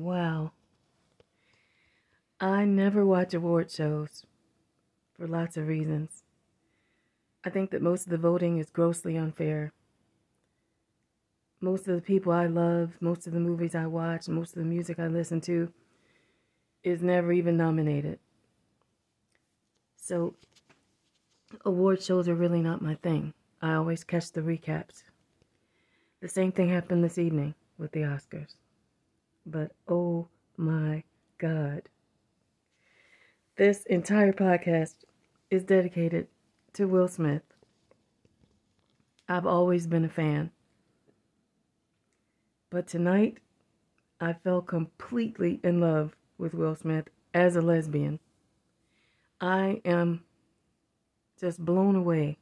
Wow. I never watch award shows for lots of reasons. I think that most of the voting is grossly unfair. Most of the people I love, most of the movies I watch, most of the music I listen to is never even nominated. So, award shows are really not my thing. I always catch the recaps. The same thing happened this evening with the Oscars. But oh my God. This entire podcast is dedicated to Will Smith. I've always been a fan. But tonight, I fell completely in love with Will Smith as a lesbian. I am just blown away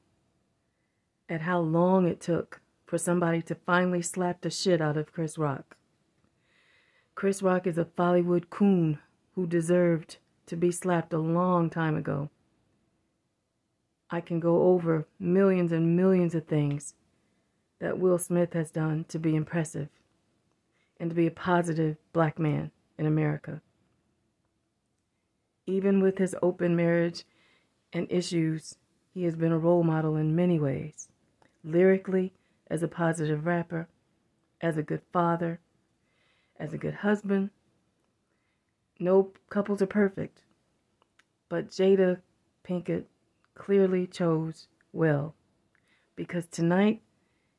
at how long it took for somebody to finally slap the shit out of Chris Rock. Chris Rock is a Hollywood coon who deserved to be slapped a long time ago. I can go over millions and millions of things that Will Smith has done to be impressive and to be a positive black man in America. Even with his open marriage and issues, he has been a role model in many ways. Lyrically, as a positive rapper, as a good father, as a good husband. No couples are perfect, but Jada Pinkett clearly chose well because tonight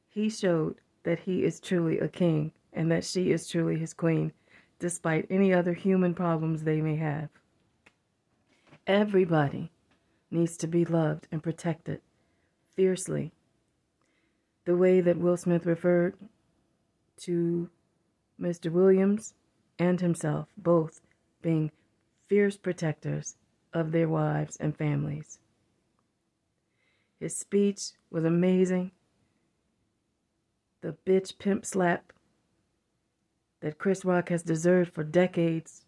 he showed that he is truly a king and that she is truly his queen, despite any other human problems they may have. Everybody needs to be loved and protected fiercely. The way that Will Smith referred to Mr. Williams and himself, both being fierce protectors of their wives and families. His speech was amazing. The bitch pimp slap that Chris Rock has deserved for decades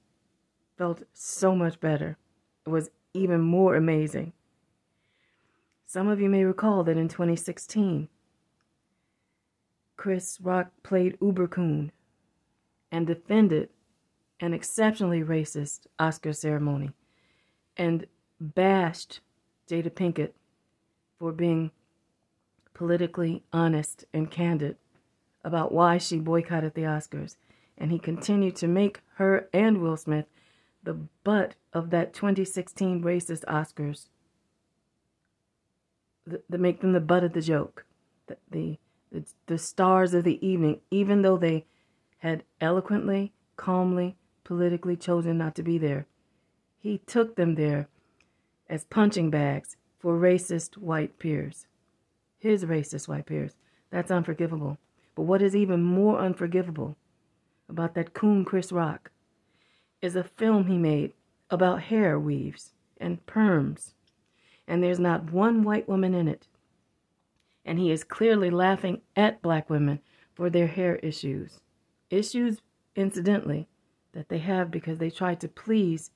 felt so much better. It was even more amazing. Some of you may recall that in 2016, Chris Rock played Uber Coon and defended an exceptionally racist Oscar ceremony and bashed Jada Pinkett for being politically honest and candid about why she boycotted the Oscars. And he continued to make her and Will Smith the butt of that 2016 racist Oscars that make them the butt of the joke, the, the, the, the stars of the evening, even though they had eloquently, calmly, politically chosen not to be there. He took them there as punching bags for racist white peers. His racist white peers. That's unforgivable. But what is even more unforgivable about that coon Chris Rock is a film he made about hair weaves and perms and there's not one white woman in it. And he is clearly laughing at black women for their hair issues. Issues, incidentally, that they have because they try to please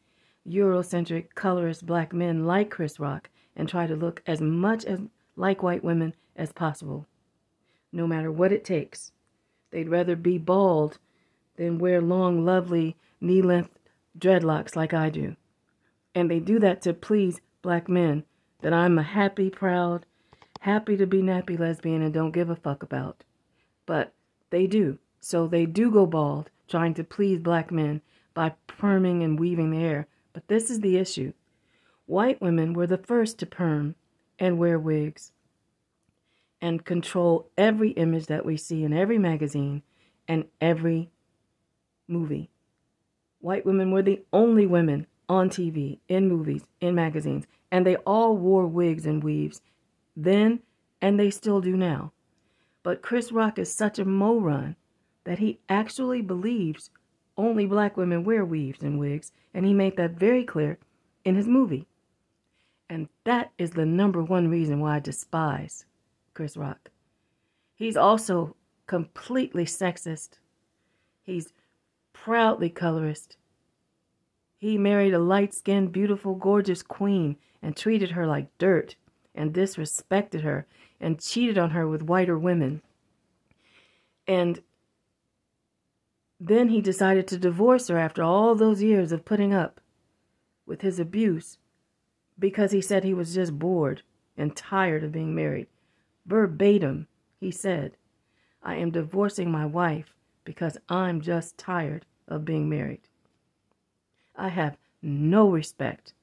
Eurocentric, colorist black men like Chris Rock and try to look as much as like white women as possible, no matter what it takes. They'd rather be bald than wear long, lovely, knee length dreadlocks like I do. And they do that to please black men that I'm a happy, proud, happy to be nappy lesbian and don't give a fuck about. But they do. So they do go bald, trying to please black men by perming and weaving their hair. But this is the issue. White women were the first to perm and wear wigs and control every image that we see in every magazine and every movie. White women were the only women on TV, in movies, in magazines, and they all wore wigs and weaves then, and they still do now. But Chris Rock is such a moron that he actually believes only black women wear weaves and wigs, and he made that very clear in his movie. And that is the number one reason why I despise Chris Rock. He's also completely sexist. He's proudly colorist. He married a light skinned, beautiful, gorgeous queen and treated her like dirt and disrespected her and cheated on her with whiter women. And then he decided to divorce her after all those years of putting up with his abuse because he said he was just bored and tired of being married. Verbatim, he said, I am divorcing my wife because I'm just tired of being married. I have no respect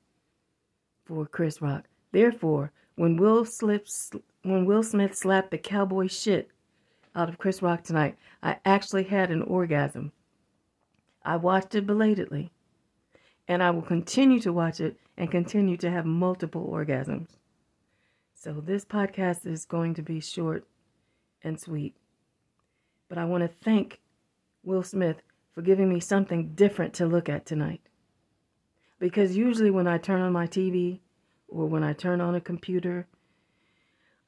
for Chris Rock. Therefore, when Will, slips, when Will Smith slapped the cowboy shit out of Chris Rock tonight, I actually had an orgasm. I watched it belatedly, and I will continue to watch it and continue to have multiple orgasms. So, this podcast is going to be short and sweet. But I want to thank Will Smith for giving me something different to look at tonight. Because usually, when I turn on my TV or when I turn on a computer,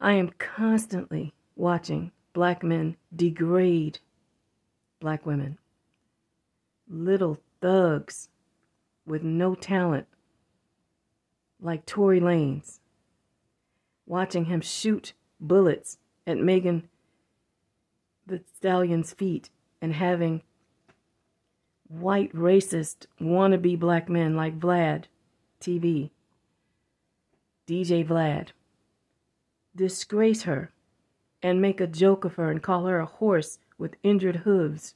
I am constantly watching black men degrade black women. Little thugs with no talent, like Tory Lanez, watching him shoot bullets at Megan Thee Stallion's feet and having white racist wannabe black men like Vlad TV, DJ Vlad, disgrace her and make a joke of her and call her a horse with injured hooves.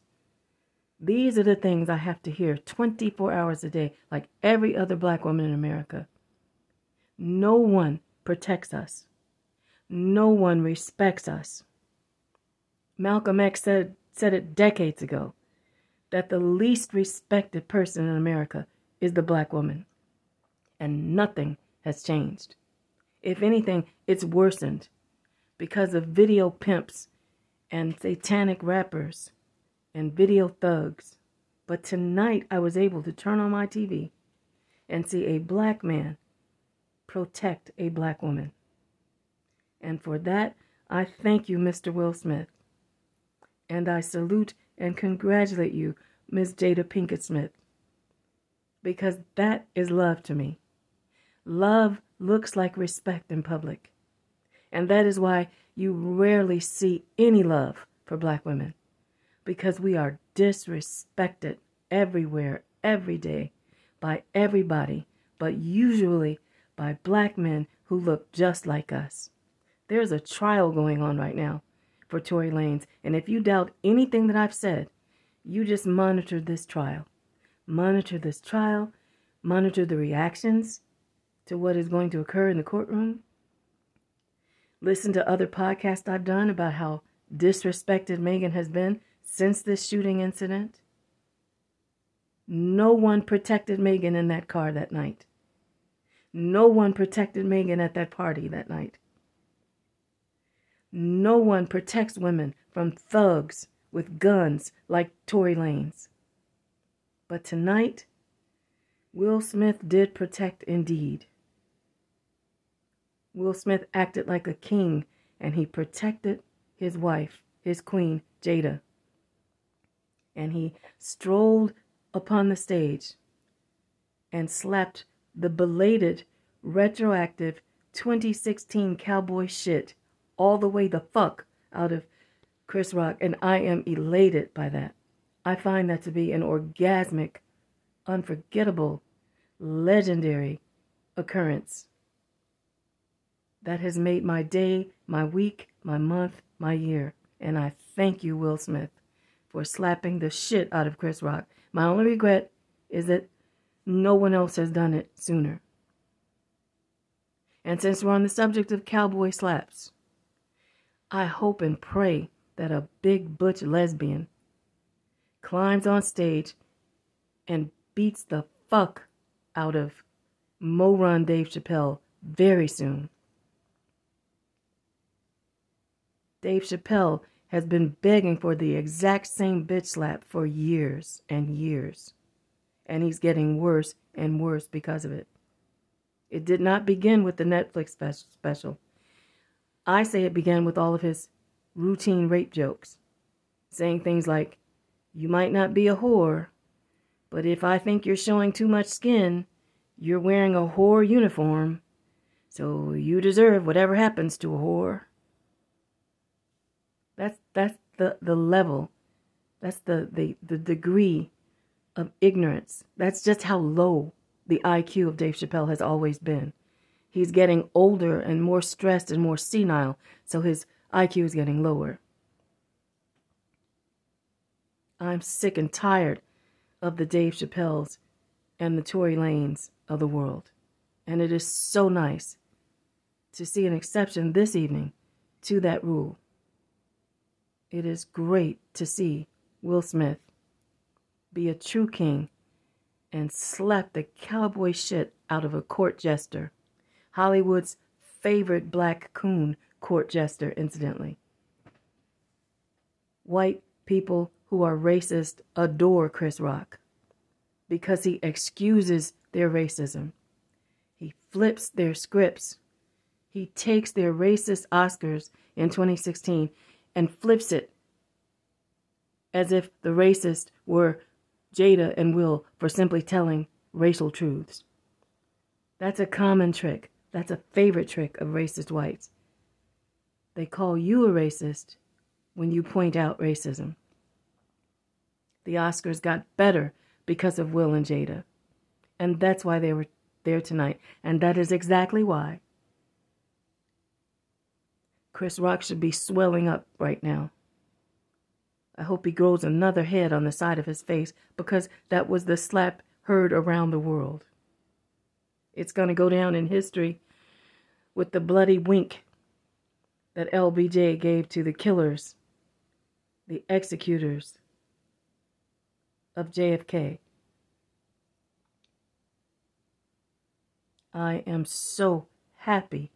These are the things I have to hear 24 hours a day, like every other black woman in America. No one protects us. No one respects us. Malcolm X said, said it decades ago that the least respected person in America is the black woman. And nothing has changed. If anything, it's worsened because of video pimps and satanic rappers and video thugs. But tonight I was able to turn on my TV and see a black man protect a black woman. And for that, I thank you, Mr. Will Smith. And I salute and congratulate you, Miss Jada Pinkett Smith. Because that is love to me. Love looks like respect in public. And that is why you rarely see any love for black women because we are disrespected everywhere, every day, by everybody, but usually by black men who look just like us. There's a trial going on right now for Tory Lanez, and if you doubt anything that I've said, you just monitor this trial. Monitor this trial, monitor the reactions to what is going to occur in the courtroom. Listen to other podcasts I've done about how disrespected Megan has been since this shooting incident, no one protected Megan in that car that night. No one protected Megan at that party that night. No one protects women from thugs with guns like Tory Lanez. But tonight, Will Smith did protect indeed. Will Smith acted like a king and he protected his wife, his queen, Jada and he strolled upon the stage and slapped the belated retroactive 2016 cowboy shit all the way the fuck out of Chris Rock, and I am elated by that. I find that to be an orgasmic, unforgettable, legendary occurrence that has made my day, my week, my month, my year. And I thank you, Will Smith for slapping the shit out of Chris Rock. My only regret is that no one else has done it sooner. And since we're on the subject of cowboy slaps, I hope and pray that a big butch lesbian climbs on stage and beats the fuck out of Mo Run Dave Chappelle very soon. Dave Chappelle has been begging for the exact same bitch slap for years and years. And he's getting worse and worse because of it. It did not begin with the Netflix special. I say it began with all of his routine rape jokes, saying things like, You might not be a whore, but if I think you're showing too much skin, you're wearing a whore uniform, so you deserve whatever happens to a whore. That's the, the level That's the, the, the degree of ignorance. That's just how low the IQ of Dave Chappelle has always been. He's getting older and more stressed and more senile, so his IQ is getting lower. I'm sick and tired of the Dave Chappelles and the Tory Lanez of the world. And it is so nice to see an exception this evening to that rule. It is great to see Will Smith be a true king and slap the cowboy shit out of a court jester. Hollywood's favorite black coon court jester, incidentally. White people who are racist adore Chris Rock because he excuses their racism. He flips their scripts. He takes their racist Oscars in 2016 and flips it as if the racist were Jada and Will for simply telling racial truths. That's a common trick. That's a favorite trick of racist whites. They call you a racist when you point out racism. The Oscars got better because of Will and Jada. And that's why they were there tonight. And that is exactly why Chris Rock should be swelling up right now. I hope he grows another head on the side of his face because that was the slap heard around the world. It's going to go down in history with the bloody wink that LBJ gave to the killers, the executors of JFK. I am so happy.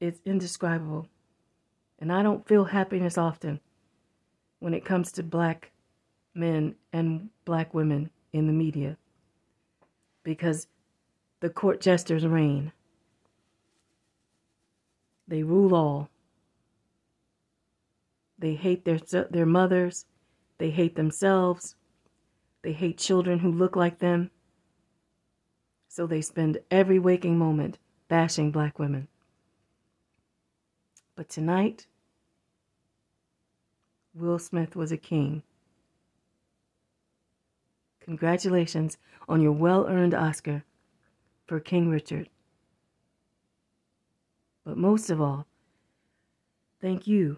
It's indescribable. And I don't feel happiness often when it comes to black men and black women in the media because the court jesters reign. They rule all. They hate their, their mothers. They hate themselves. They hate children who look like them. So they spend every waking moment bashing black women. But tonight, Will Smith was a king. Congratulations on your well earned Oscar for King Richard. But most of all, thank you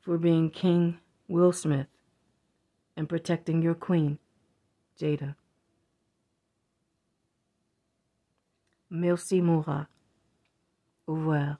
for being King Will Smith and protecting your queen, Jada. Merci, Moura. Au revoir.